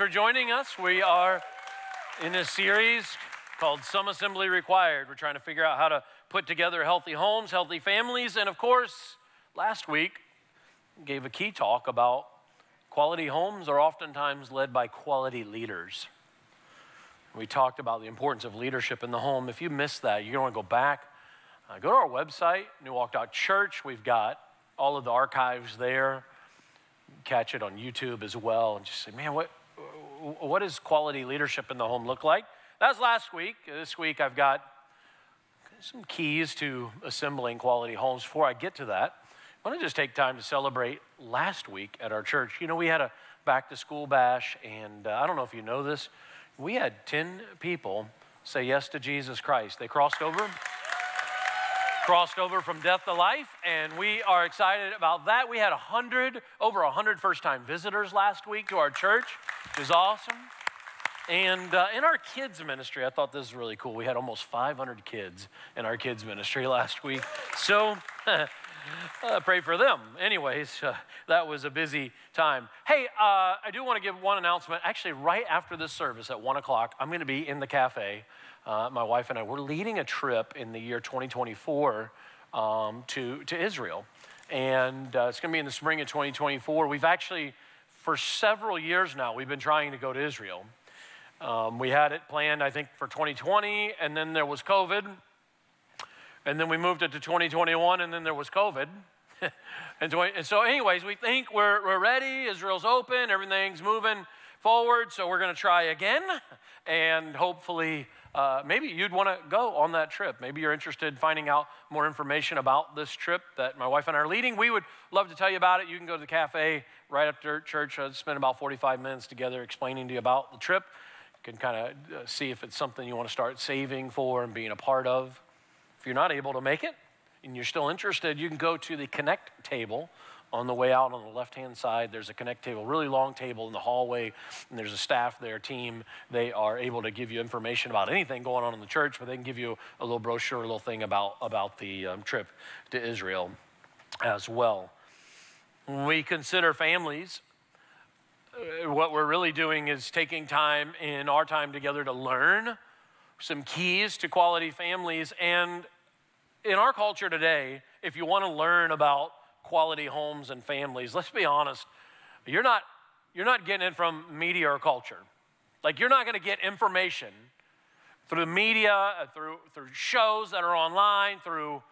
for joining us. We are in a series called Some Assembly Required. We're trying to figure out how to put together healthy homes, healthy families, and of course, last week gave a key talk about quality homes are oftentimes led by quality leaders. We talked about the importance of leadership in the home. If you missed that, you're going to go back. Uh, go to our website, newwalk.church. We've got all of the archives there catch it on YouTube as well and just say, man, what, what does quality leadership in the home look like? That was last week. This week I've got some keys to assembling quality homes. Before I get to that, I want to just take time to celebrate last week at our church. You know, we had a back to school bash, and uh, I don't know if you know this, we had 10 people say yes to Jesus Christ. They crossed over crossed over from death to life, and we are excited about that. We had 100, over 100 first time visitors last week to our church, which is awesome. And uh, in our kids' ministry, I thought this was really cool. We had almost 500 kids in our kids' ministry last week. So, uh, pray for them. Anyways, uh, that was a busy time. Hey, uh, I do want to give one announcement. Actually, right after this service at 1 o'clock, I'm going to be in the cafe. Uh, my wife and I, we're leading a trip in the year 2024 um, to, to Israel. And uh, it's going to be in the spring of 2024. We've actually, for several years now, we've been trying to go to Israel. Um, we had it planned, I think, for 2020, and then there was COVID. And then we moved it to 2021, and then there was COVID. and, 20, and so, anyways, we think we're, we're ready. Israel's open, everything's moving forward. So, we're going to try again. And hopefully, uh, maybe you'd want to go on that trip. Maybe you're interested in finding out more information about this trip that my wife and I are leading. We would love to tell you about it. You can go to the cafe right after church, uh, spend about 45 minutes together explaining to you about the trip. You can kind of uh, see if it's something you want to start saving for and being a part of. If you're not able to make it and you're still interested, you can go to the Connect table on the way out on the left hand side. There's a Connect table, really long table in the hallway, and there's a staff there, team. They are able to give you information about anything going on in the church, but they can give you a little brochure, a little thing about, about the um, trip to Israel as well. When we consider families, uh, what we're really doing is taking time in our time together to learn some keys to quality families. And in our culture today, if you want to learn about quality homes and families, let's be honest, you're not, you're not getting it from media or culture. Like, you're not going to get information through the media, uh, through, through shows that are online, through,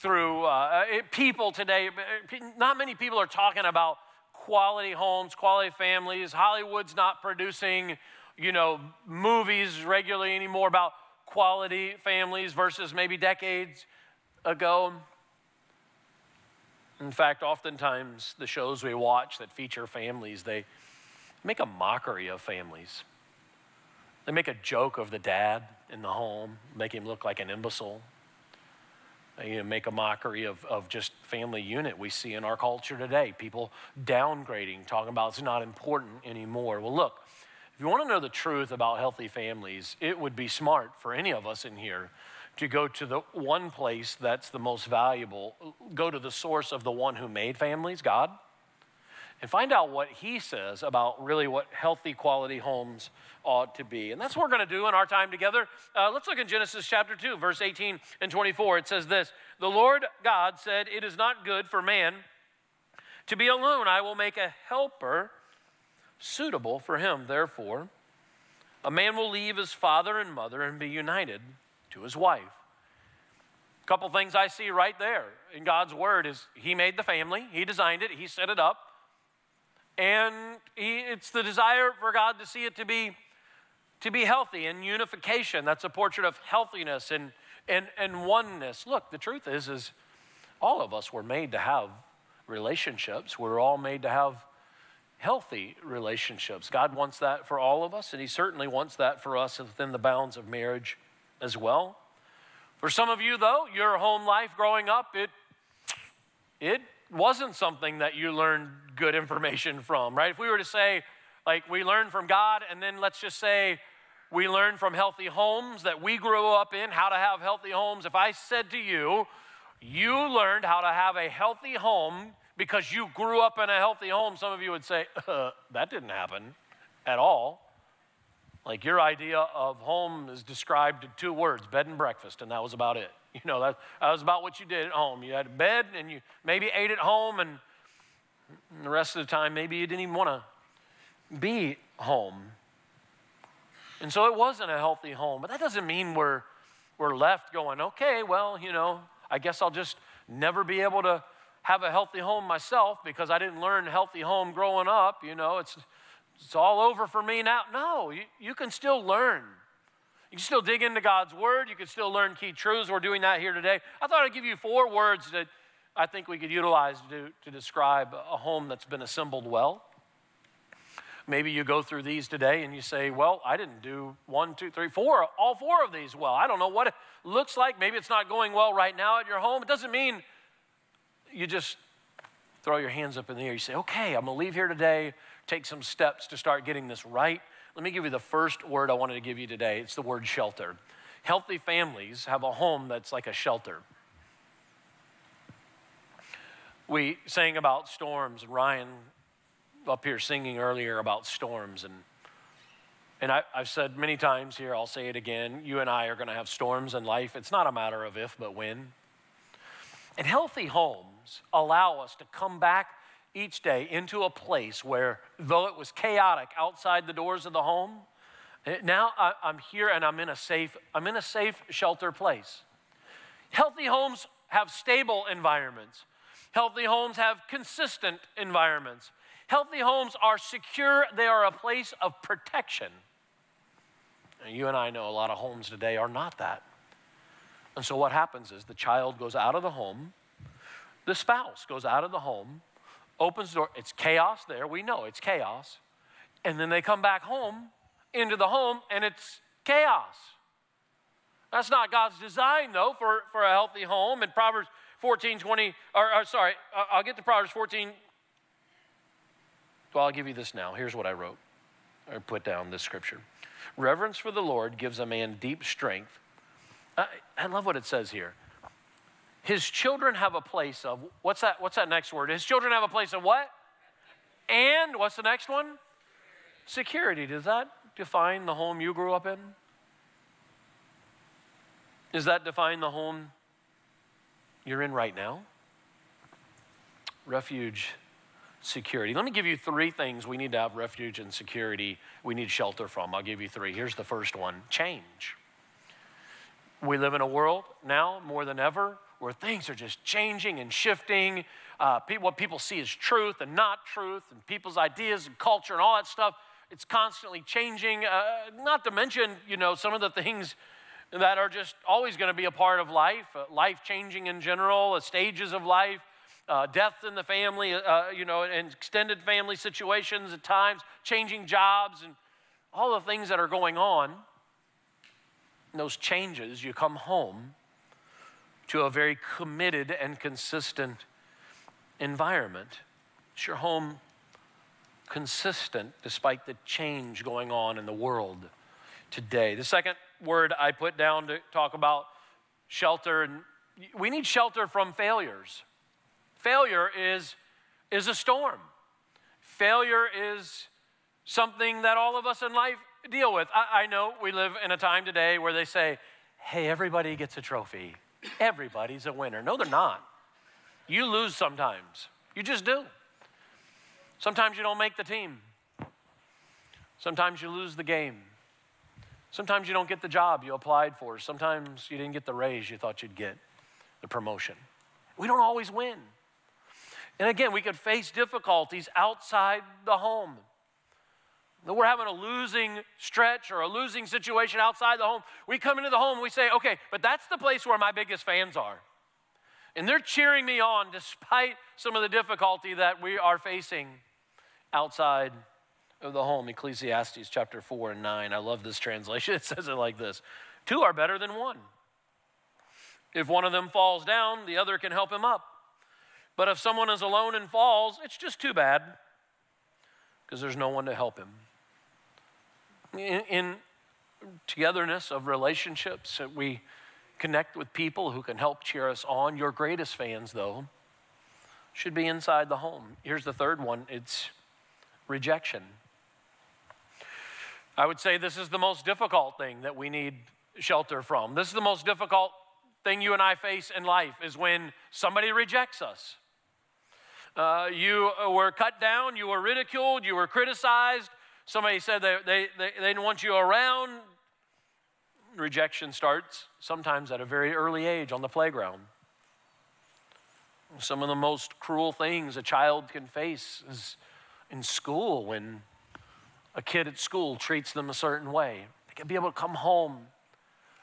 through uh, people today. uh, Not many people are talking about quality homes, quality families. Hollywood's not producing, you know, movies regularly anymore about quality families versus maybe decades ago. In fact, oftentimes the shows we watch that feature families, they make a mockery of families. They make a joke of the dad in the home, make him look like an imbecile. They you know, make a mockery of, of just family unit we see in our culture today. People downgrading, talking about it's not important anymore. Well, look, if you want to know the truth about healthy families, it would be smart for any of us in here to go to the one place that's the most valuable, go to the source of the one who made families, God, and find out what he says about really what healthy quality homes ought to be. And that's what we're going to do in our time together. Uh, let's look in Genesis chapter 2, verse 18 and 24. It says this The Lord God said, It is not good for man to be alone. I will make a helper suitable for him. Therefore, a man will leave his father and mother and be united to his wife. A couple things I see right there in God's word is he made the family, he designed it, he set it up. And he, it's the desire for God to see it to be, to be healthy and unification. That's a portrait of healthiness and, and, and oneness. Look, the truth is, is all of us were made to have relationships. We're all made to have healthy relationships. God wants that for all of us, and He certainly wants that for us within the bounds of marriage as well. For some of you, though, your home life growing up, it, it wasn't something that you learned good information from, right? If we were to say, like, we learned from God, and then let's just say we learned from healthy homes that we grew up in, how to have healthy homes. If I said to you, you learned how to have a healthy home because you grew up in a healthy home, some of you would say, uh, that didn't happen at all. Like your idea of home is described in two words bed and breakfast, and that was about it. You know, that, that was about what you did at home. You had a bed and you maybe ate at home, and the rest of the time, maybe you didn't even want to be home. And so it wasn't a healthy home. But that doesn't mean we're, we're left going, okay, well, you know, I guess I'll just never be able to have a healthy home myself because I didn't learn healthy home growing up. You know, it's, it's all over for me now. No, you, you can still learn. You can still dig into God's word. You can still learn key truths. We're doing that here today. I thought I'd give you four words that I think we could utilize to, to describe a home that's been assembled well. Maybe you go through these today and you say, Well, I didn't do one, two, three, four, all four of these well. I don't know what it looks like. Maybe it's not going well right now at your home. It doesn't mean you just throw your hands up in the air. You say, Okay, I'm going to leave here today, take some steps to start getting this right. Let me give you the first word I wanted to give you today. It's the word shelter. Healthy families have a home that's like a shelter. We sang about storms, and Ryan up here singing earlier about storms and and I, have said many times here, I'll say it again. You and I are going to have storms in life. It's not a matter of if, but when. And healthy homes allow us to come back each day into a place where, though it was chaotic outside the doors of the home, eh, now I'm here and I'm in a safe, I'm in a safe shelter place. Healthy homes have stable environments. Healthy homes have consistent environments. Healthy homes are secure, they are a place of protection. You and I know a lot of homes today are not that. And so what happens is the child goes out of the home, the spouse goes out of the home, opens the door, it's chaos there, we know it's chaos. And then they come back home into the home and it's chaos. That's not God's design, though, for, for a healthy home. In Proverbs 14, 20, or, or sorry, I'll get to Proverbs 14, well, I'll give you this now. Here's what I wrote or put down this scripture. Reverence for the Lord gives a man deep strength. I, I love what it says here. His children have a place of what's that? What's that next word? His children have a place of what? And what's the next one? Security. Does that define the home you grew up in? Does that define the home you're in right now? Refuge security. Let me give you three things we need to have refuge and security, we need shelter from. I'll give you three. Here's the first one change. We live in a world now more than ever where things are just changing and shifting. Uh, what people see as truth and not truth, and people's ideas and culture and all that stuff, it's constantly changing. Uh, not to mention, you know, some of the things that are just always going to be a part of life, uh, life changing in general, uh, stages of life uh, death in the family, uh, you know, and extended family situations at times, changing jobs, and all the things that are going on. those changes, you come home to a very committed and consistent environment. Is your home consistent despite the change going on in the world today? The second word I put down to talk about shelter, and we need shelter from failures. Failure is, is a storm. Failure is something that all of us in life deal with. I, I know we live in a time today where they say, hey, everybody gets a trophy. Everybody's a winner. No, they're not. You lose sometimes. You just do. Sometimes you don't make the team. Sometimes you lose the game. Sometimes you don't get the job you applied for. Sometimes you didn't get the raise you thought you'd get, the promotion. We don't always win. And again, we could face difficulties outside the home. That we're having a losing stretch or a losing situation outside the home. We come into the home and we say, okay, but that's the place where my biggest fans are. And they're cheering me on despite some of the difficulty that we are facing outside of the home. Ecclesiastes chapter 4 and 9. I love this translation. It says it like this Two are better than one. If one of them falls down, the other can help him up. But if someone is alone and falls, it's just too bad because there's no one to help him. In, in togetherness of relationships, that we connect with people who can help cheer us on. Your greatest fans, though, should be inside the home. Here's the third one it's rejection. I would say this is the most difficult thing that we need shelter from. This is the most difficult thing you and I face in life is when somebody rejects us. Uh, you were cut down, you were ridiculed, you were criticized. Somebody said they, they, they, they didn't want you around. Rejection starts sometimes at a very early age on the playground. Some of the most cruel things a child can face is in school when a kid at school treats them a certain way. They can be able to come home,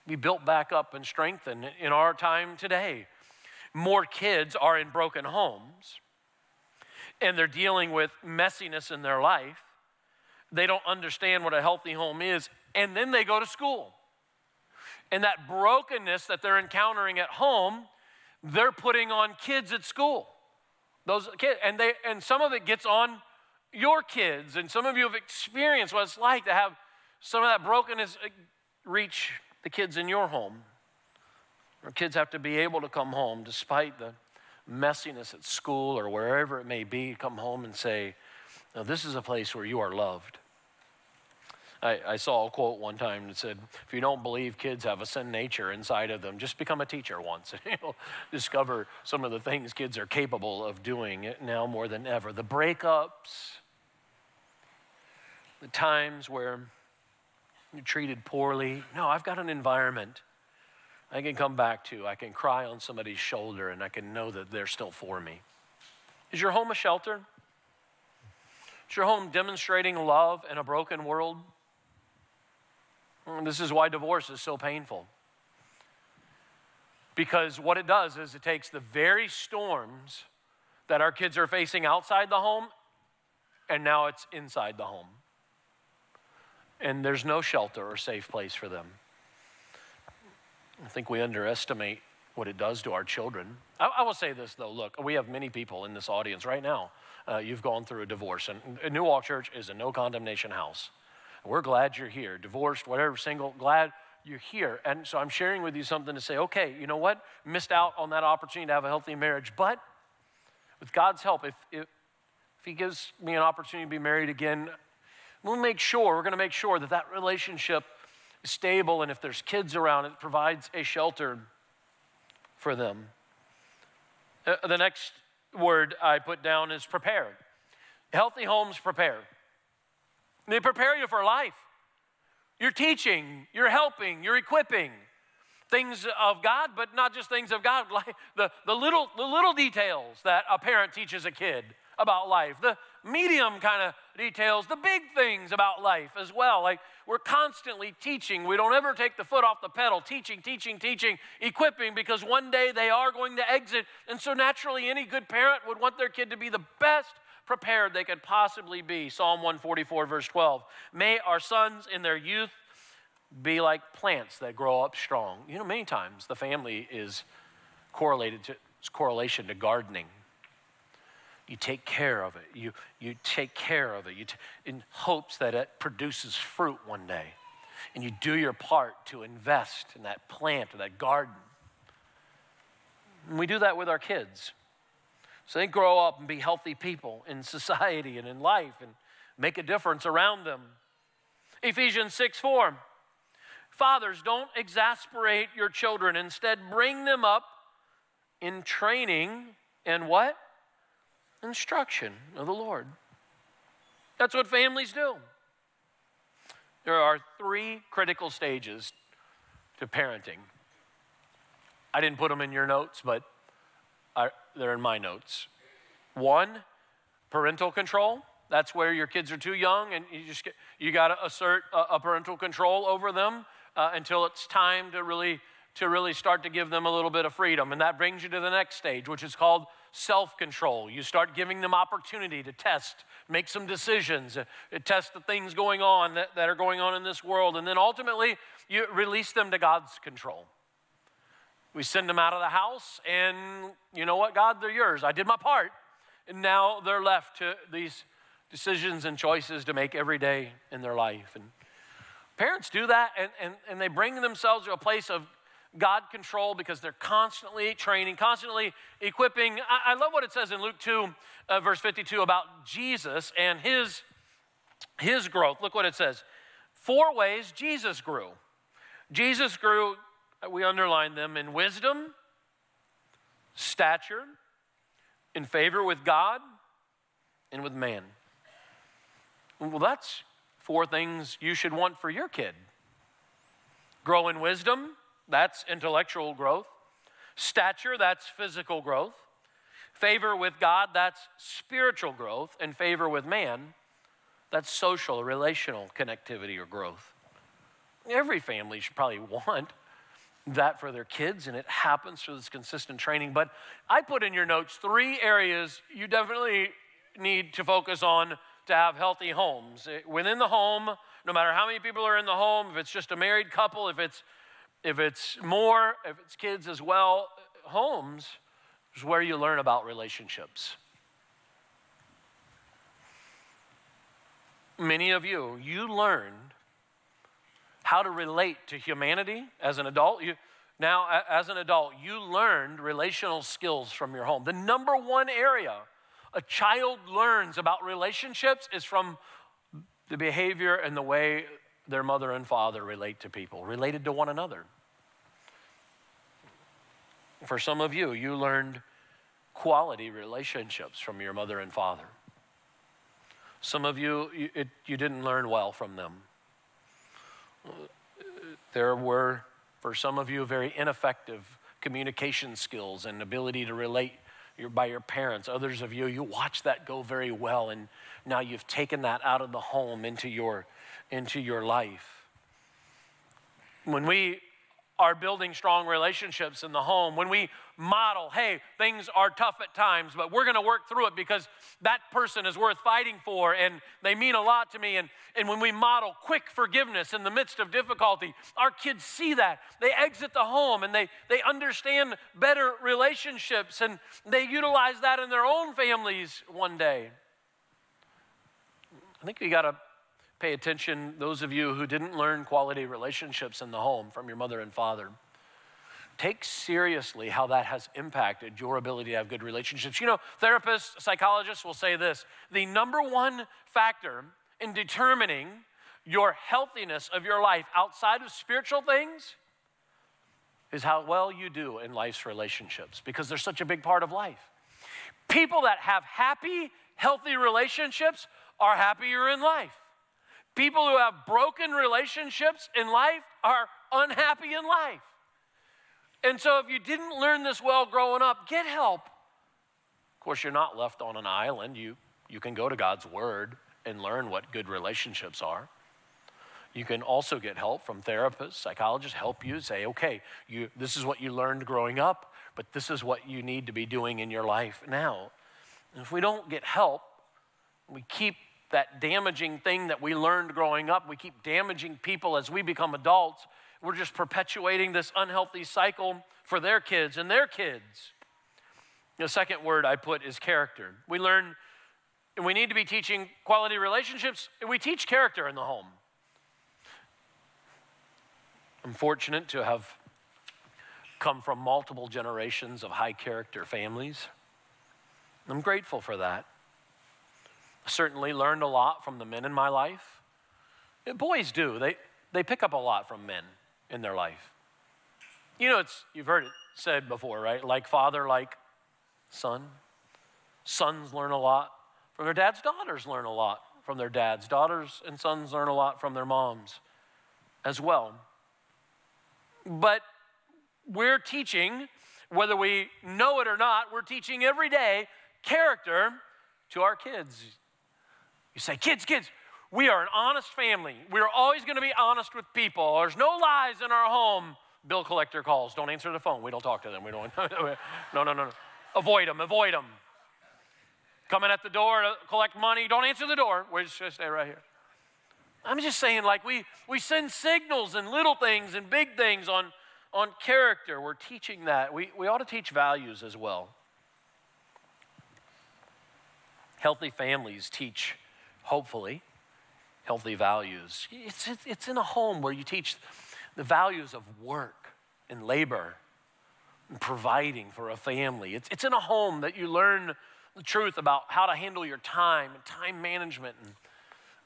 be built back up and strengthened. In our time today, more kids are in broken homes and they're dealing with messiness in their life. They don't understand what a healthy home is, and then they go to school. And that brokenness that they're encountering at home, they're putting on kids at school. Those kids, and they and some of it gets on your kids, and some of you have experienced what it's like to have some of that brokenness uh, reach the kids in your home. Our kids have to be able to come home despite the messiness at school or wherever it may be, come home and say, Now, this is a place where you are loved. I, I, saw a quote one time that said, If you don't believe kids have a sin nature inside of them, just become a teacher once and you'll discover some of the things kids are capable of doing now more than ever. The breakups, the times where you're treated poorly. No, I've got an environment I can come back to. I can cry on somebody's shoulder and I can know that they're still for me. Is your home a shelter? Is your home demonstrating love in a broken world? This is why divorce is so painful. Because what it does is it takes the very storms that our kids are facing outside the home, and now it's inside the home. And there's no shelter or safe place for them. I think we underestimate what it does to our children. I, I will say this though look, we have many people in this audience right now. Uh, you've gone through a divorce, and New Walk Church is a no condemnation house. We're glad you're here, divorced, whatever, single, glad you're here. And so I'm sharing with you something to say, okay, you know what? Missed out on that opportunity to have a healthy marriage, but with God's help, if, if, if He gives me an opportunity to be married again, we'll make sure, we're going to make sure that that relationship is stable, and if there's kids around, it provides a shelter for them. Uh, the next word I put down is prepare. Healthy homes prepare. They prepare you for life. You're teaching, you're helping, you're equipping things of God, but not just things of God, like the, the, little, the little details that a parent teaches a kid about life, the medium kind of details, the big things about life as well. Like we're constantly teaching. We don't ever take the foot off the pedal, teaching, teaching, teaching, equipping, because one day they are going to exit. And so naturally, any good parent would want their kid to be the best prepared they could possibly be. Psalm 144, verse 12. May our sons in their youth be like plants that grow up strong. You know, many times the family is correlated to correlation to gardening you take care of it. You, you take care of it you t- in hopes that it produces fruit one day. And you do your part to invest in that plant or that garden. And we do that with our kids. So they grow up and be healthy people in society and in life and make a difference around them. Ephesians 6 4. Fathers, don't exasperate your children. Instead, bring them up in training and what? Instruction of the Lord. That's what families do. There are three critical stages to parenting. I didn't put them in your notes, but I, they're in my notes. One, parental control. That's where your kids are too young, and you just get, you got to assert a, a, parental control over them uh, until it's time to really to really start to give them a little bit of freedom. And that brings you to the next stage, which is called self control. You start giving them opportunity to test, make some decisions, uh, test the things going on that, that are going on in this world. And then ultimately, you release them to God's control. We send them out of the house, and you know what, God, they're yours. I did my part. And now they're left to these decisions and choices to make every day in their life. And parents do that, and, and, and they bring themselves to a place of God control because they're constantly training, constantly equipping. I, I love what it says in Luke 2, uh, verse 52 about Jesus and his, his growth. Look what it says four ways Jesus grew. Jesus grew, we underline them, in wisdom, stature, in favor with God, and with man. Well, that's four things you should want for your kid grow in wisdom, that's intellectual growth. Stature, that's physical growth. Favor with God, that's spiritual growth. And favor with man, that's social, relational connectivity or growth. Every family should probably want that for their kids, and it happens through this consistent training. But I put in your notes three areas you definitely need to focus on to have healthy homes. Eh, within the home, no matter how many people are in the home, if it's just a married couple, if it's if it's more, if it's kids as well, homes is where you learn about relationships. Many of you, you learned how to relate to humanity as an adult. You, now, as an adult, you learned relational skills from your home. The number one area a child learns about relationships is from the behavior and the way their mother and father relate to people, related to one another. For some of you, you learned quality relationships from your mother and father. Some of you, you, it, you didn't learn well from them. There were, for some of you, very ineffective communication skills and ability to relate by your parents. Others of you, you watched that go very well, and now you've taken that out of the home into your, into your life. When we are building strong relationships in the home, when we model, hey, things are tough at times, but we're gonna work through it because that person is worth fighting for and they mean a lot to me. And, and when we model quick forgiveness in the midst of difficulty, our kids see that. They exit the home and they, they understand better relationships and they utilize that in their own families one day. I think we gotta pay attention, those of you who didn't learn quality relationships in the home from your mother and father. Take seriously how that has impacted your ability to have good relationships. You know, therapists, psychologists will say this the number one factor in determining your healthiness of your life outside of spiritual things is how well you do in life's relationships because they're such a big part of life. People that have happy, healthy relationships are happier in life. People who have broken relationships in life are unhappy in life. And so, if you didn't learn this well growing up, get help. Of course, you're not left on an island. You, you can go to God's Word and learn what good relationships are. You can also get help from therapists, psychologists, help you say, okay, you, this is what you learned growing up, but this is what you need to be doing in your life now. And if we don't get help, we keep that damaging thing that we learned growing up. We keep damaging people as we become adults. We're just perpetuating this unhealthy cycle for their kids and their kids. The second word I put is character. We learn, and we need to be teaching quality relationships, we teach character in the home. I'm fortunate to have come from multiple generations of high character families. I'm grateful for that certainly learned a lot from the men in my life. Boys do. They, they pick up a lot from men in their life. You know, it's, you've heard it said before, right? Like father, like son. Sons learn a lot from their dads. Daughters learn a lot from their dads. Daughters and sons learn a lot from their moms as well. But we're teaching, whether we know it or not, we're teaching every day character to our kids. You say, kids, kids, we are an honest family. We're always going to be honest with people. There's no lies in our home. Bill collector calls. Don't answer the phone. We don't talk to them. We don't. no, no, no, no. avoid them, avoid them. Coming at the door to collect money, don't answer the door. We're just gonna stay right here. I'm just saying, like, we, we send signals and little things and big things on, on character. We're teaching that. We, we ought to teach values as well. Healthy families teach, hopefully, healthy values. It's, it's, in a home where you teach the values of work and labor and providing for a family. It's, it's in a home that you learn the truth about how to handle your time and time management and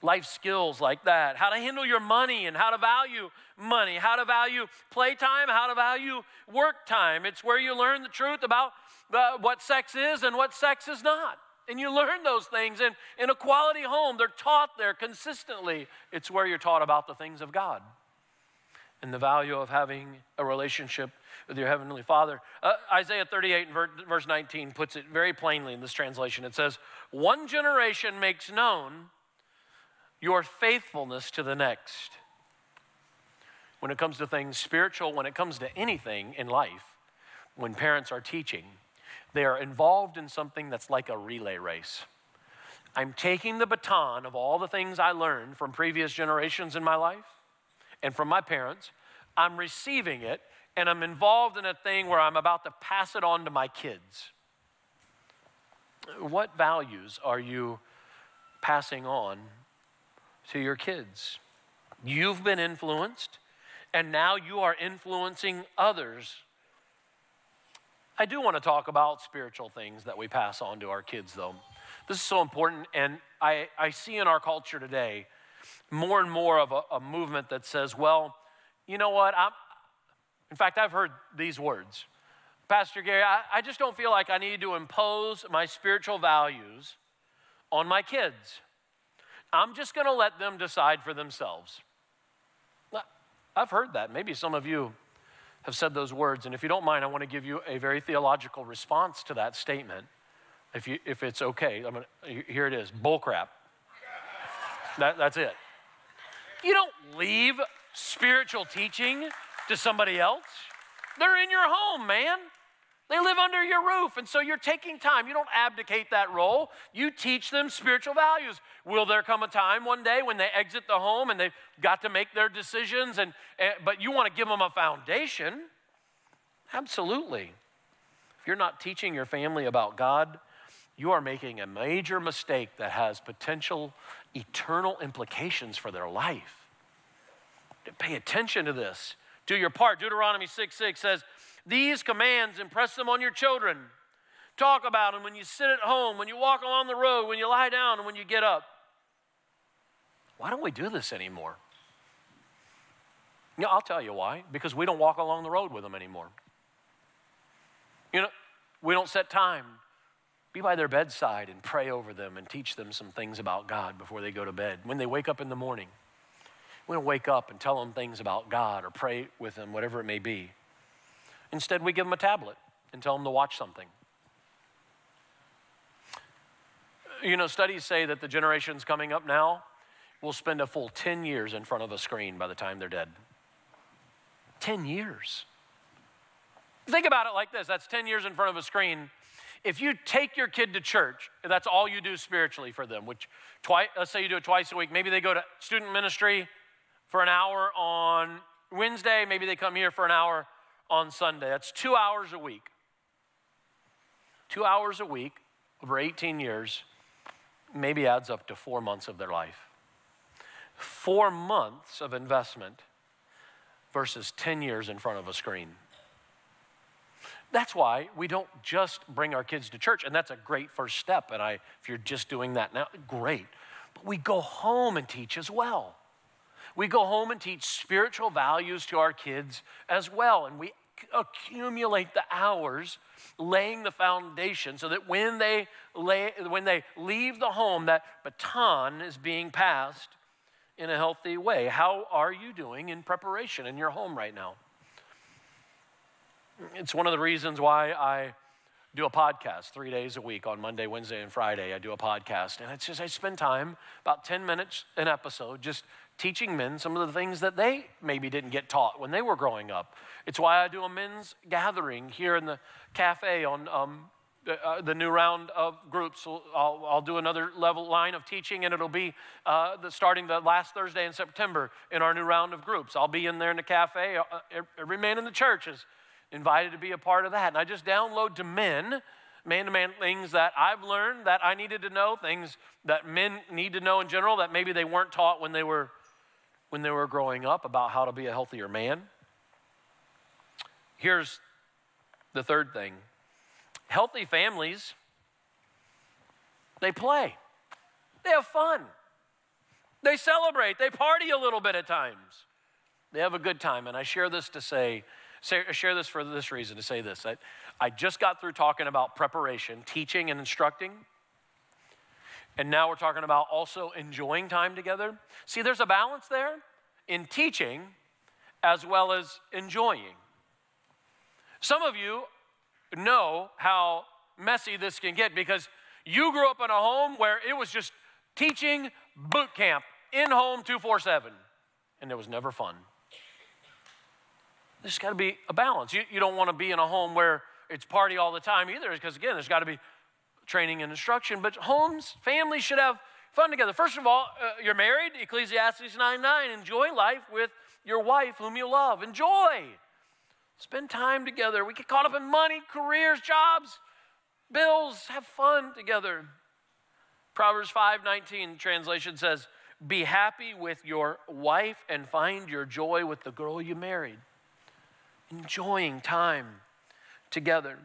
life skills like that, how to handle your money and how to value money, how to value playtime, how to value work time. It's where you learn the truth about uh, what sex is and what sex is not. And you learn those things in, in a quality home. They're taught there consistently. It's where you're taught about the things of God and the value of having a relationship with your Heavenly Father. Uh, Isaiah 38 and verse 19 puts it very plainly in this translation. It says, One generation makes known your faithfulness to the next. When it comes to things spiritual, when it comes to anything in life, when parents are teaching, they are involved in something that's like a relay race. I'm taking the baton of all the things I learned from previous generations in my life and from my parents. I'm receiving it and I'm involved in a thing where I'm about to pass it on to my kids. What values are you passing on to your kids. You've been influenced, and now you are influencing others. I do want to talk about spiritual things that we pass on to our kids, though. This is so important, and I, I see in our culture today more and more of a, a movement that says, well, you know what? I'm, in fact, I've heard these words Pastor Gary, I, I just don't feel like I need to impose my spiritual values on my kids. I'm just going to let them decide for themselves. I've heard that. Maybe some of you have said those words. And if you don't mind, I want to give you a very theological response to that statement, if, you, if it's okay. I'm gonna, here it is bullcrap. That, that's it. You don't leave spiritual teaching to somebody else, they're in your home, man. They live under your roof, and so you're taking time. You don't abdicate that role. You teach them spiritual values. Will there come a time one day when they exit the home and they've got to make their decisions, and, and but you want to give them a foundation? Absolutely. If you're not teaching your family about God, you are making a major mistake that has potential eternal implications for their life. Pay attention to this. Do your part. Deuteronomy 6 6 says, these commands, impress them on your children. Talk about them when you sit at home, when you walk along the road, when you lie down, and when you get up. Why don't we do this anymore? Yeah, I'll tell you why. Because we don't walk along the road with them anymore. You know, we don't set time. Be by their bedside and pray over them and teach them some things about God before they go to bed. When they wake up in the morning, we don't wake up and tell them things about God or pray with them, whatever it may be. Instead, we give them a tablet and tell them to watch something. You know, studies say that the generations coming up now will spend a full 10 years in front of a screen by the time they're dead. 10 years. Think about it like this that's 10 years in front of a screen. If you take your kid to church, that's all you do spiritually for them, which twice, let's say you do it twice a week. Maybe they go to student ministry for an hour on Wednesday, maybe they come here for an hour on Sunday. That's two hours a week. Two hours a week over 18 years maybe adds up to four months of their life. Four months of investment versus 10 years in front of a screen. That's why we don't just bring our kids to church, and that's a great first step. And I, if you're just doing that now, great. But we go home and teach as well. We go home and teach spiritual values to our kids as well, and we accumulate the hours laying the foundation so that when they lay, when they leave the home that baton is being passed in a healthy way. How are you doing in preparation in your home right now? It's one of the reasons why i do a podcast three days a week on monday wednesday and friday. I do a podcast and it's just i spend time about 10 minutes an episode just teaching men some of the things that they maybe didn't get taught when they were growing up. It's why I do a men's gathering here in the cafe on um, uh, the new round of groups. I'll, I'll do another level line of teaching, and it'll be uh, the, starting the last Thursday in September in our new round of groups. I'll be in there in the cafe. Uh, every man in the church is invited to be a part of that. And I just download to men, man to man, things that I've learned that I needed to know, things that men need to know in general that maybe they weren't taught when they were when they were growing up about how to be a healthier man. Here's the third thing healthy families, they play, they have fun, they celebrate, they party a little bit at times. They have a good time. And I share this to say, say share this for this reason to say this. I, I just got through talking about preparation, teaching and instructing. And now we're talking about also enjoying time together. See, there's a balance there in teaching as well as enjoying. Some of you know how messy this can get because you grew up in a home where it was just teaching boot camp in home 247 and it was never fun. There's got to be a balance. You, you don't want to be in a home where it's party all the time either because, again, there's got to be training and instruction. But homes, families should have fun together. First of all, uh, you're married, Ecclesiastes 9 9. Enjoy life with your wife whom you love. Enjoy. Spend time together. We get caught up in money, careers, jobs, bills. Have fun together. Proverbs 5:19 translation says, "Be happy with your wife and find your joy with the girl you married." Enjoying time together.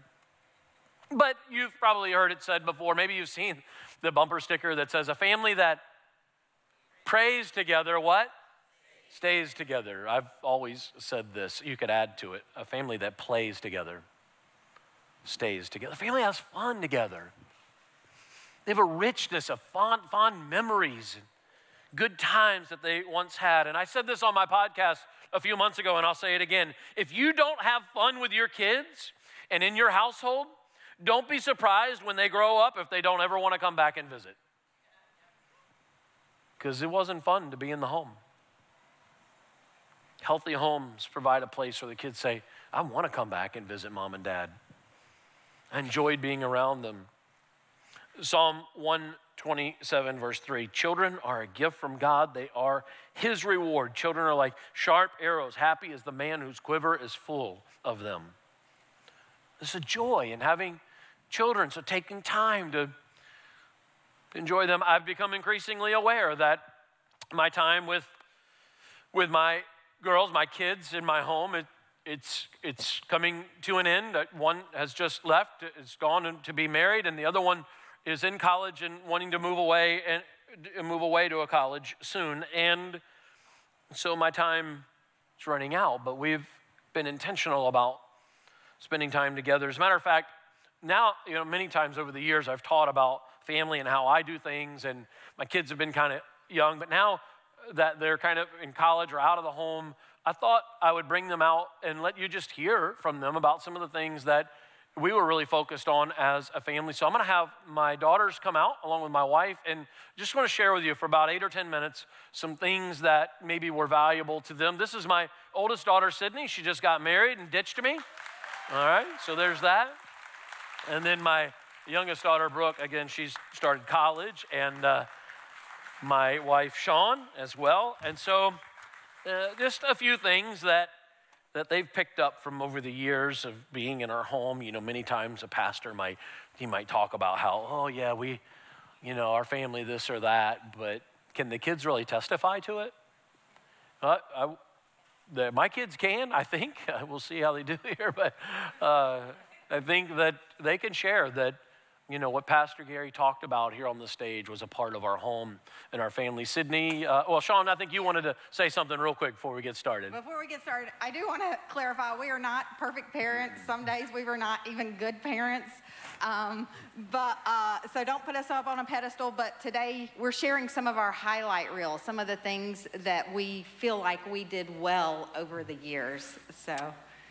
But you've probably heard it said before. Maybe you've seen the bumper sticker that says, "A family that prays together, what? stays together. I've always said this. You could add to it a family that plays together stays together. A family has fun together. They have a richness of fond, fond memories good times that they once had. And I said this on my podcast a few months ago, and I'll say it again. If you don't have fun with your kids and in your household, don't be surprised when they grow up if they don't ever want to come back and visit. Because it wasn't fun to be in the home. Healthy homes provide a place where the kids say, I want to come back and visit mom and dad. I enjoyed being around them. Psalm 127, verse 3 Children are a gift from God, they are His reward. Children are like sharp arrows. Happy is the man whose quiver is full of them. There's a joy in having children, so taking time to enjoy them. I've become increasingly aware that my time with, with my girls, my kids in my home, it, it's, it's coming to an end. One has just left, it's gone to be married, and the other one is in college and wanting to move away and move away to a college soon. And so my time is running out, but we've been intentional about spending time together. As a matter of fact, now, you know, many times over the years I've taught about family and how I do things, and my kids have been kind of young, but now that they're kind of in college or out of the home, I thought I would bring them out and let you just hear from them about some of the things that we were really focused on as a family. So I'm going to have my daughters come out along with my wife and just want to share with you for about eight or 10 minutes some things that maybe were valuable to them. This is my oldest daughter, Sydney. She just got married and ditched me. All right, so there's that. And then my youngest daughter, Brooke, again, she's started college and uh, my wife Sean as well. And so, uh, just a few things that that they've picked up from over the years of being in our home. You know, many times a pastor might he might talk about how, oh yeah, we, you know, our family this or that, but can the kids really testify to it? Uh, I, the, my kids can, I think. We'll see how they do here, but uh, I think that they can share that you know, what Pastor Gary talked about here on the stage was a part of our home and our family. Sydney, uh, well, Sean, I think you wanted to say something real quick before we get started. Before we get started, I do want to clarify we are not perfect parents. Some days we were not even good parents. Um, but uh, so don't put us up on a pedestal. But today we're sharing some of our highlight reels, some of the things that we feel like we did well over the years. So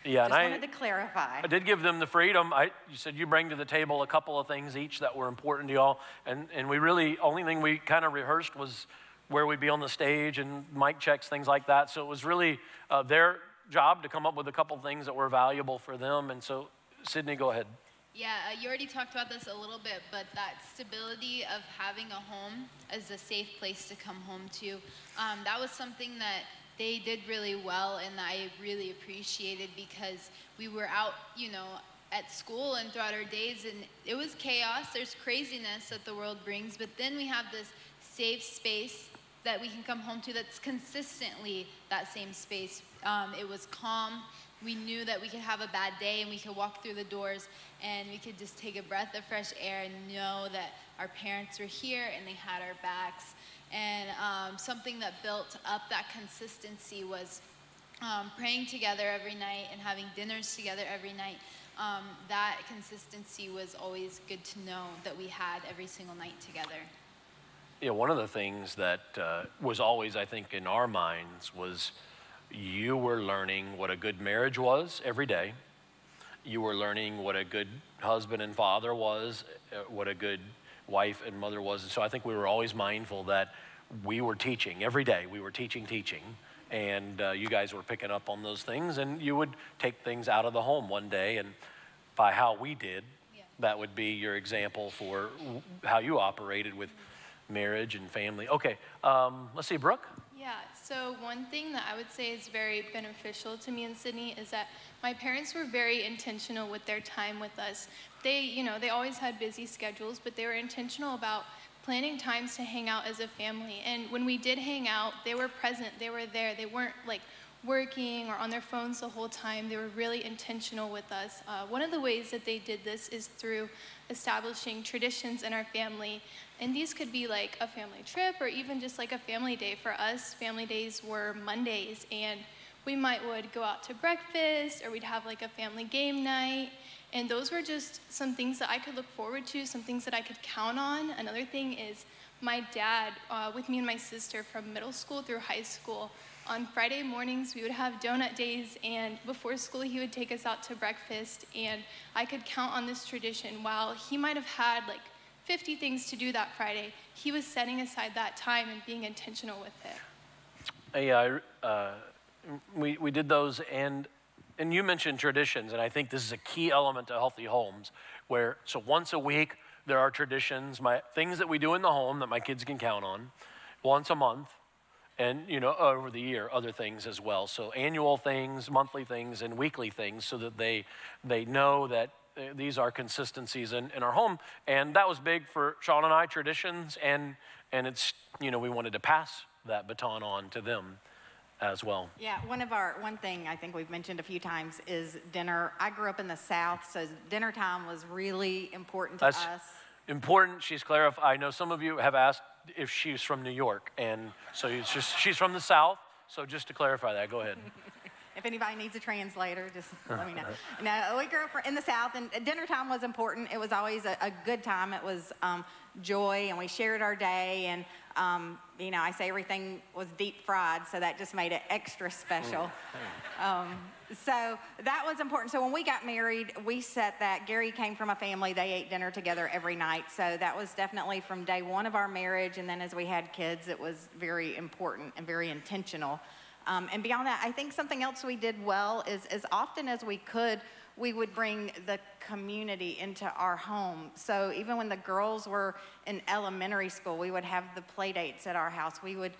yeah, Just and wanted I, to clarify. I did give them the freedom. I, you said you bring to the table a couple of things each that were important to y'all, and and we really only thing we kind of rehearsed was where we'd be on the stage and mic checks, things like that. So it was really uh, their job to come up with a couple of things that were valuable for them. And so, Sydney, go ahead. Yeah, uh, you already talked about this a little bit, but that stability of having a home as a safe place to come home to, um, that was something that they did really well and I really appreciated because we were out, you know, at school and throughout our days and it was chaos. There's craziness that the world brings, but then we have this safe space that we can come home to that's consistently that same space. Um, it was calm. We knew that we could have a bad day and we could walk through the doors and we could just take a breath of fresh air and know that our parents were here and they had our backs. And um, something that built up that consistency was um, praying together every night and having dinners together every night. Um, that consistency was always good to know that we had every single night together. Yeah, one of the things that uh, was always, I think, in our minds was you were learning what a good marriage was every day. You were learning what a good husband and father was, uh, what a good wife and mother was. And so I think we were always mindful that we were teaching every day. We were teaching, teaching. And uh, you guys were picking up on those things, and you would take things out of the home one day. And by how we did, Yeah. that would be your example for w- how you operated with marriage and family. Okay, um, let's see, Brooke. Yeah, so one thing that I would say is very beneficial to me and Sydney is that my parents were very intentional with their time with us. They, you know, they always had busy schedules, but they were intentional about planning times to hang out as a family. And when we did hang out, they were present, they were there. They weren't like working or on their phones the whole time. They were really intentional with us. Uh, one of the ways that they did this is through establishing traditions in our family. And these could be like a family trip or even just like a family day. For us, family days were Mondays, and we might would go out to breakfast or we'd have like a family game night. And those were just some things that I could look forward to, some things that I could count on. Another thing is my dad, uh, with me and my sister from middle school through high school, on Friday mornings we would have donut days, and before school he would take us out to breakfast. And I could count on this tradition. While he might have had like 50 things to do that Friday, he was setting aside that time and being intentional with it. Yeah, I, uh, we, we did those, and and you mentioned traditions, and I think this is a key element to healthy homes. Where so once a week there are traditions, my things that we do in the home that my kids can count on. Once a month, and you know over the year other things as well. So annual things, monthly things, and weekly things, so that they they know that uh, these are consistencies in, in our home. And that was big for Sean and I, traditions, and and it's you know we wanted to pass that baton on to them as well. Yeah, one of our, one thing I think we've mentioned a few times is dinner. I grew up in the South, so dinner time was really important to That's us. important. She's clarified. I know some of you have asked if she's from New York, and so it's just she's from the South. So just to clarify that, go ahead. If anybody needs a translator, just let me know. No, we grew up in the South, and dinner time was important. It was always a, a good time. It was um, joy, and we shared our day. And um, you know, I say everything was deep fried, so that just made it extra special. Um, so that was important. So when we got married, we set that. Gary came from a family; they ate dinner together every night. So that was definitely from day one of our marriage, and then as we had kids, it was very important and very intentional. Um, and beyond that, I think something else we did well is as often as we could, we would bring the community into our home. So even when the girls were in elementary school, we would have the play dates at our house. We would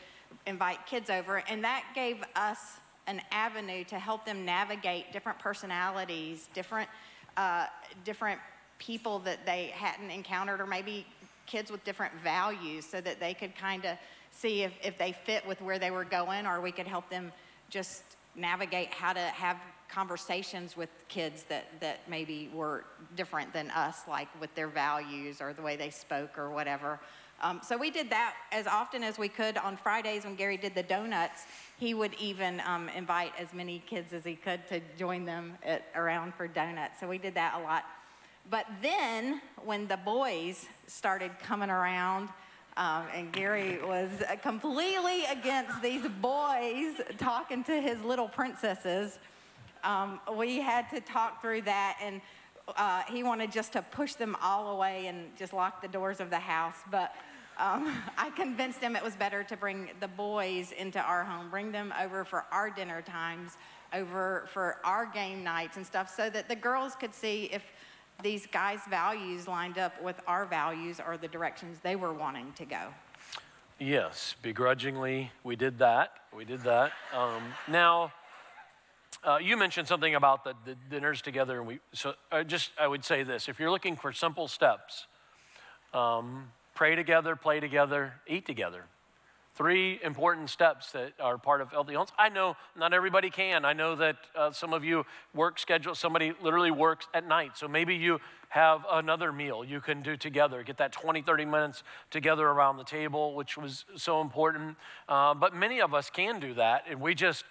invite kids over, and that gave us an avenue to help them navigate different personalities, different, uh, different people that they hadn't encountered, or maybe kids with different values, so that they could kind of see if, if they fit with where they were going, or we could help them just navigate how to have conversations with kids that, that maybe were different than us, like with their values or the way they spoke or whatever. Um, so we did that as often as we could. On Fridays, when Gary did the donuts, he would even um, invite as many kids as he could to join them at, around for donuts. So we did that a lot. But then, when the boys started coming around, um, and Gary was completely against these boys talking to his little princesses. Um, we had to talk through that, and uh, he wanted just to push them all away and just lock the doors of the house. But um, I convinced him it was better to bring the boys into our home, bring them over for our dinner times, over for our game nights and stuff, so that the girls could see if these guys' values lined up with our values or the directions they were wanting to go. Yes, begrudgingly, we did that. We did that. Um, now, uh, you mentioned something about the, the dinners together, and we. So, I just I would say this: if you're looking for simple steps, um, pray together, play together, eat together. Three important steps that are part of healthy homes. I know not everybody can. I know that uh, some of you work schedule. Somebody literally works at night, so maybe you have another meal you can do together. Get that 20, 30 minutes together around the table, which was so important. Uh, but many of us can do that, and we just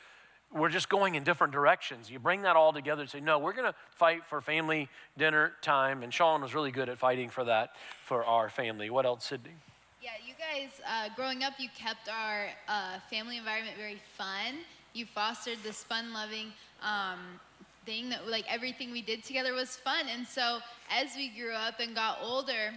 we're just going in different directions. You bring that all together and say, no, we're going to fight for family dinner time. And Sean was really good at fighting for that for our family. What else, Sydney? Yeah, you guys, uh, growing up, you kept our uh, family environment very fun. You fostered this fun loving um, thing that, like, everything we did together was fun. And so, as we grew up and got older,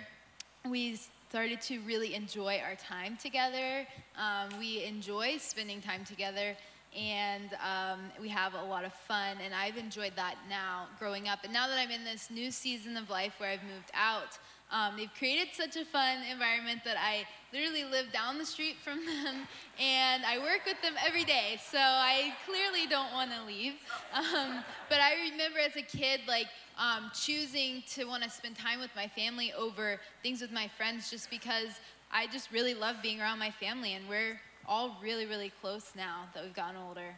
we started to really enjoy our time together. Um, we enjoy spending time together. And um, we have a lot of fun, and I've enjoyed that now growing up. And now that I'm in this new season of life where I've moved out, um, they've created such a fun environment that I literally live down the street from them and I work with them every day. So I clearly don't want to leave. Um, but I remember as a kid, like, um, choosing to want to spend time with my family over things with my friends just because I just really love being around my family and we're all really, really close now that we've gotten older.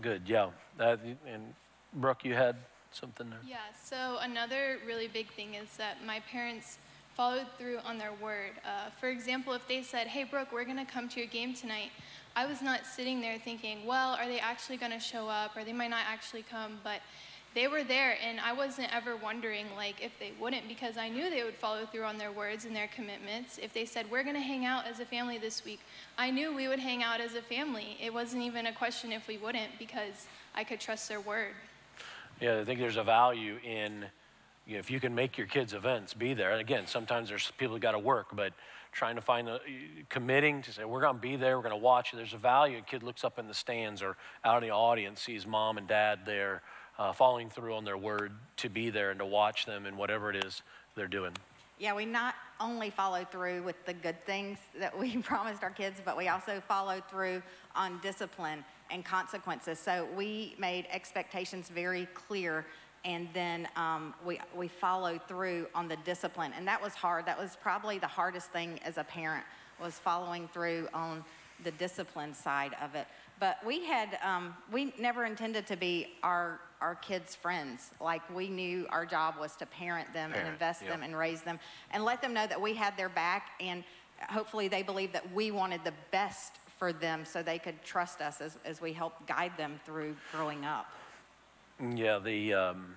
Good, yeah. That, and Brooke, you had something there. Yeah, so another really big thing is that my parents followed through on their word. Uh, for example, if they said, Hey, Brooke, we're going to come to your game tonight, I was not sitting there thinking, Well, are they actually going to show up or they might not actually come, but they were there and I wasn't ever wondering like if they wouldn't because I knew they would follow through on their words and their commitments. If they said we're going to hang out as a family this week, I knew we would hang out as a family. It wasn't even a question if we wouldn't because I could trust their word. Yeah, I think there's a value in you know, if you can make your kids' events, be there. And again, sometimes there's people who got to work, but trying to find a committing to say we're going to be there, we're going to watch. There's a value. A kid looks up in the stands or out in the audience, sees mom and dad there, uh, following through on their word to be there and to watch them and whatever it is they're doing. Yeah, we not only follow through with the good things that we promised our kids, but we also follow through on discipline and consequences. So we made expectations very clear, and then um, we we followed through on the discipline, and that was hard. That was probably the hardest thing as a parent was following through on the discipline side of it. But we had um, we never intended to be our our kids' friends. Like we knew our job was to parent them and invest yep. them and raise them and let them know that we had their back and hopefully they believed that we wanted the best for them so they could trust us as, as we helped guide them through growing up. Yeah, the, um,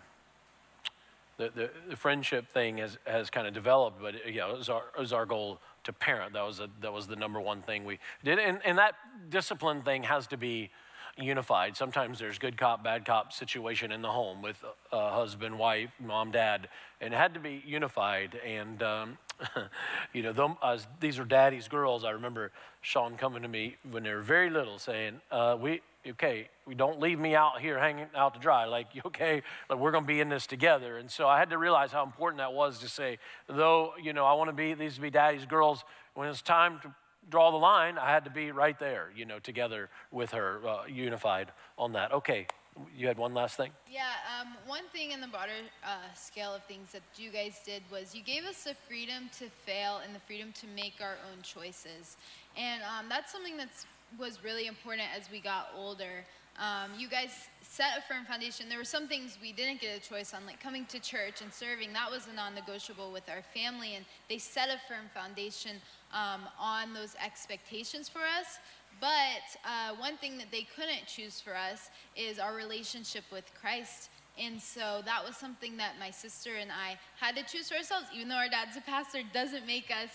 the, the, the friendship thing has, has kind of developed, but yeah, it was, our, it was our goal to parent. That was, a, that was the number one thing we did. And, and that discipline thing has to be unified. Sometimes there's good cop, bad cop situation in the home with uh, husband, wife, mom, dad, and it had to be unified. And, um, you know, them, these are daddy's girls. I remember Sean coming to me when they were very little saying, uh, we, okay, we don't leave me out here hanging out to dry. Like, okay, like we're going to be in this together. And so I had to realize how important that was to say, though, you know, I want to be, these to be daddy's girls, when it's time to draw the line, I had to be right there, you know, together with her, uh, unified on that. Okay, you had one last thing? Yeah, um, one thing in the broader uh, scale of things that you guys did was you gave us the freedom to fail and the freedom to make our own choices. And um, that's something that was really important as we got older. Um, you guys set a firm foundation. There were some things we didn't get a choice on, like coming to church and serving. That was a non-negotiable with our family, and they set a firm foundation um, on those expectations for us. But uh, one thing that they couldn't choose for us is our relationship with Christ. And so that was something that my sister and I had to choose for ourselves. Even though our dad's a pastor, doesn't make us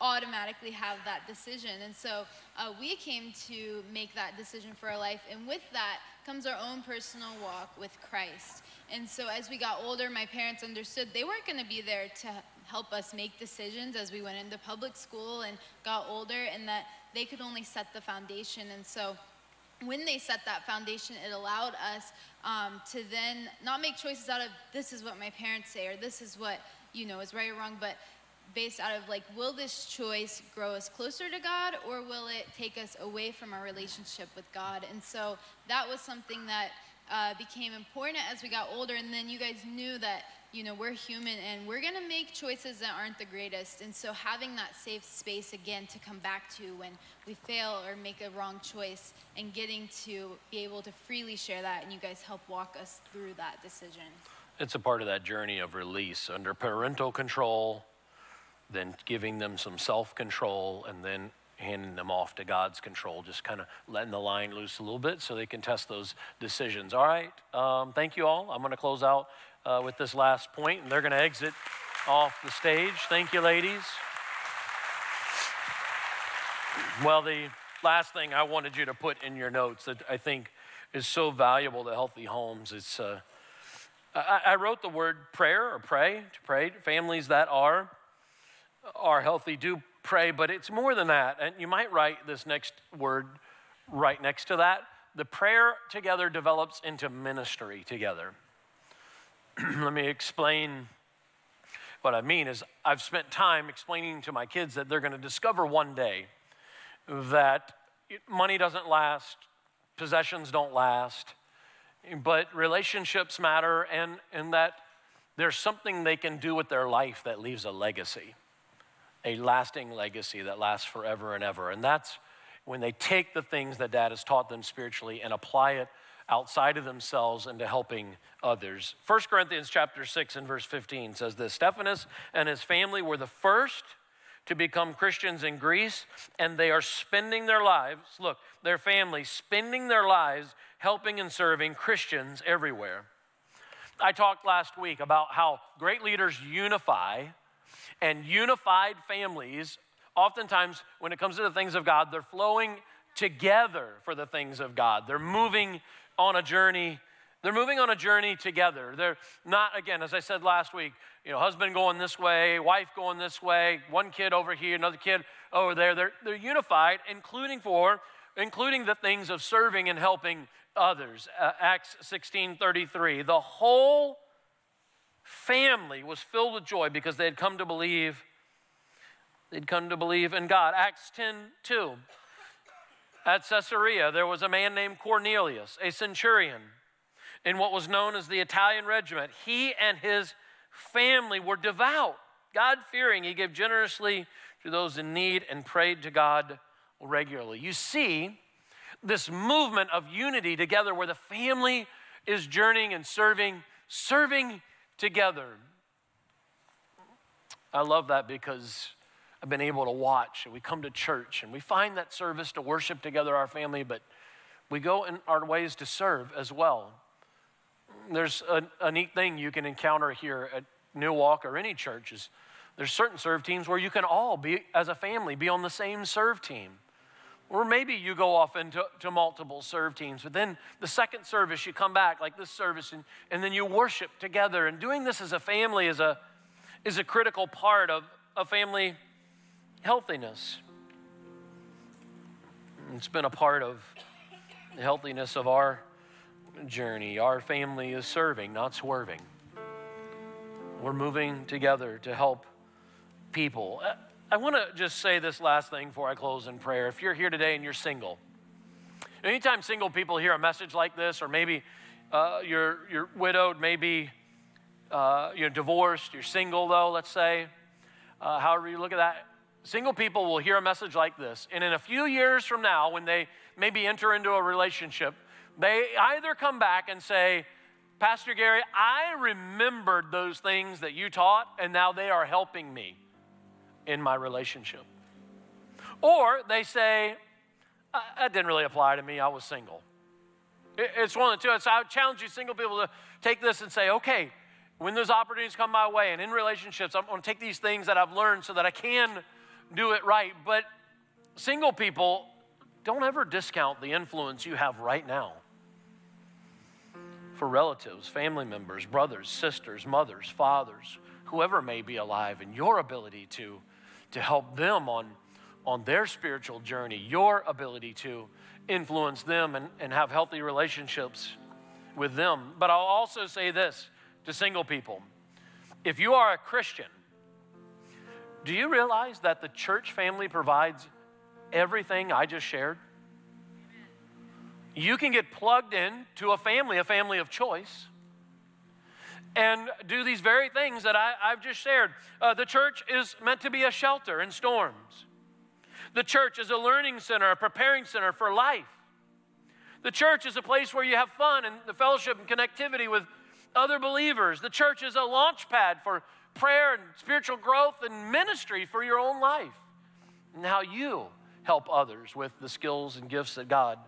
automatically have that decision. And so uh, we came to make that decision for our life. And with that comes our own personal walk with Christ. And so as we got older, my parents understood they weren't going to be there to help us make decisions as we went into public school and got older, and that they could only set the foundation. And so when they set that foundation, it allowed us um, to then not make choices out of this is what my parents say or this is what you know is right or wrong, but based out of like, will this choice grow us closer to God or will it take us away from our relationship with God? And so that was something that uh, became important as we got older. And then you guys knew that, you know, we're human and we're going to make choices that aren't the greatest. And so having that safe space again to come back to when we fail or make a wrong choice and getting to be able to freely share that and you guys help walk us through that decision. It's a part of that journey of release under parental control, then giving them some self control, and then handing them off to God's control, just kind of letting the line loose a little bit so they can test those decisions. All right, um, thank you all. I'm going to close out uh, with this last point, and they're going to exit off the stage. Thank you, ladies. Well, the last thing I wanted you to put in your notes that I think is so valuable to healthy homes, it's. Uh, I, I wrote the word prayer or pray to pray. Families that are are healthy do pray, but it's more than that. And you might write this next word right next to that. The prayer together develops into ministry together. Let me explain what I mean is I've spent time explaining to my kids that they're going to discover one day that money doesn't last, possessions don't last, but relationships matter, and, and that there's something they can do with their life that leaves a legacy, a lasting legacy that lasts forever and ever. And that's when they take the things that dad has taught them spiritually and apply it outside of themselves into helping others. 1 Corinthians chapter 6 and verse 15 says this Stephanas and his family were the first to become Christians in Greece, and they are spending their lives, look, their family spending their lives helping and serving Christians everywhere. I talked last week about how great leaders unify, and unified families, oftentimes when it comes to the things of God, they're flowing together for the things of God. They're moving on a journey. They're moving on a journey together. They're not, again, as I said last week, you know, husband going this way, wife going this way, one kid over here, another kid over there. They're, they're unified, including for, including the things of serving and helping others. Uh, Acts 16 33. The whole family was filled with joy because they had come to believe, they'd come to believe in God. Acts 10 2. At Caesarea, there was a man named Cornelius, a centurion in what was known as the Italian regiment. He and his family were devout, God fearing. He gave generously to those in need and prayed to God regularly. You see, this movement of unity together where the family is journeying and serving, serving together. I love that because I've been able to watch and we come to church and we find that service to worship together our family, but we go in our ways to serve as well. There's a, a neat thing you can encounter here at New Walk or any church is there's certain serve teams where you can all be as a family be on the same serve team. Or maybe you go off into to multiple serve teams, but then the second service you come back like this service and, and then you worship together. And doing this as a family is a, is a critical part of, a family healthiness. It's been a part of the healthiness of our journey. Our family is serving, not swerving. We're moving together to help people. I want to just say this last thing before I close in prayer. If you're here today and you're single, anytime single people hear a message like this, or maybe uh, you're, you're widowed, maybe uh, you're divorced, you're single though, let's say, uh, however you look at that, single people will hear a message like this. And in a few years from now, when they maybe enter into a relationship, they either come back and say, Pastor Gary, I remembered those things that you taught, and now they are helping me in my relationship. Or they say, uh, that didn't really apply to me, I was single. It's one of the two. So I challenge you, single people, to take this and say, okay, when those opportunities come my way and in relationships, I'm to take these things that I've learned so that I can do it right. But single people, don't ever discount the influence you have right now for relatives, family members, brothers, sisters, mothers, fathers, whoever may be alive, and your ability to to help them on, on their spiritual journey, your ability to influence them and, and have healthy relationships with them. But I'll also say this to single people if you are a Christian, do you realize that the church family provides everything I just shared? You can get plugged in to a family, a family of choice, and do these very things that I, have just shared. Uh, the church is meant to be a shelter in storms. The church is a learning center, a preparing center for life. The church is a place where you have fun and the fellowship and connectivity with other believers. The church is a launch pad for prayer and spiritual growth and ministry for your own life. And how you help others with the skills and gifts that God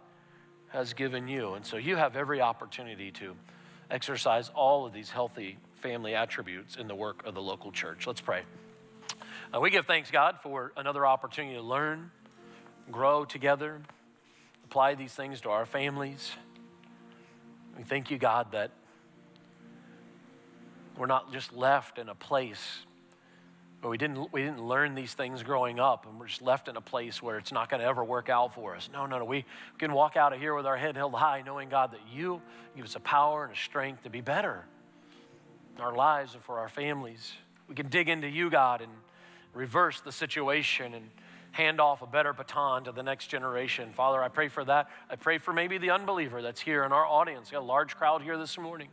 has given you. And so you have every opportunity to exercise all of these healthy family attributes in the work of the local church. Let's pray. Uh, we give thanks, God, for another opportunity to learn, grow together, apply these things to our families. We thank you, God, that we're not just left in a place where we didn't, we didn't learn these things growing up and we're just left in a place where it's not going to ever work out for us. No, no, no. We can walk out of here with our head held high, knowing, God, that you give us a power and a strength to be better in our lives and for our families. We can dig into you, God, and reverse the situation and hand off a better baton to the next generation. Father, I pray for that. I pray for maybe the unbeliever that's here in our audience. We got a large crowd here this morning.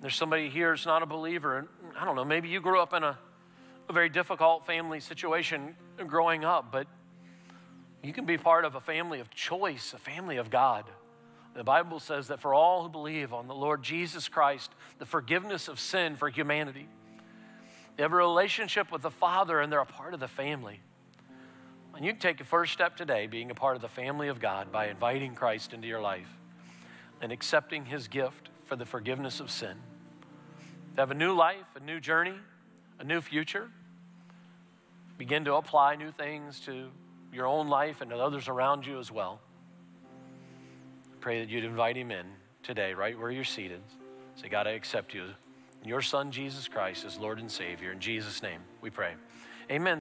There's somebody here that's not a believer. And I don't know, maybe you grew up in a, a very difficult family situation growing up, but you can be part of a family of choice, a family of God. The Bible says that for all who believe on the Lord Jesus Christ, the forgiveness of sin for humanity, they have a relationship with the Father and they're a part of the family. And you can take a first step today, being a part of the family of God, by inviting Christ into your life and accepting his gift for the forgiveness of sin to have a new life, a new journey, a new future. Begin to apply new things to your own life and to others around you as well. Pray that you'd invite him in today, right where you're seated. Say, God, I accept you. Your son, Jesus Christ, is Lord and Savior. In Jesus' name, we pray. Amen.